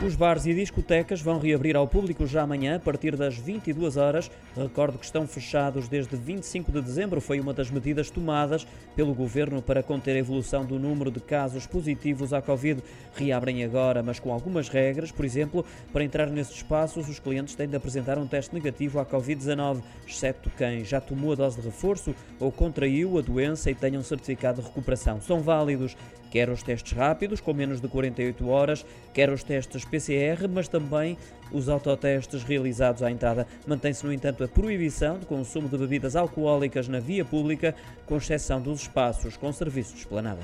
Os bares e discotecas vão reabrir ao público já amanhã, a partir das 22 horas. Recordo que estão fechados desde 25 de dezembro. Foi uma das medidas tomadas pelo governo para conter a evolução do número de casos positivos à Covid. Reabrem agora, mas com algumas regras. Por exemplo, para entrar nesses espaços, os clientes têm de apresentar um teste negativo à Covid-19, exceto quem já tomou a dose de reforço ou contraiu a doença e tenha um certificado de recuperação. São válidos quer os testes rápidos, com menos de 48 horas, quer os testes PCR, mas também os autotestes realizados à entrada. Mantém-se, no entanto, a proibição de consumo de bebidas alcoólicas na via pública, com exceção dos espaços com serviço de esplanada.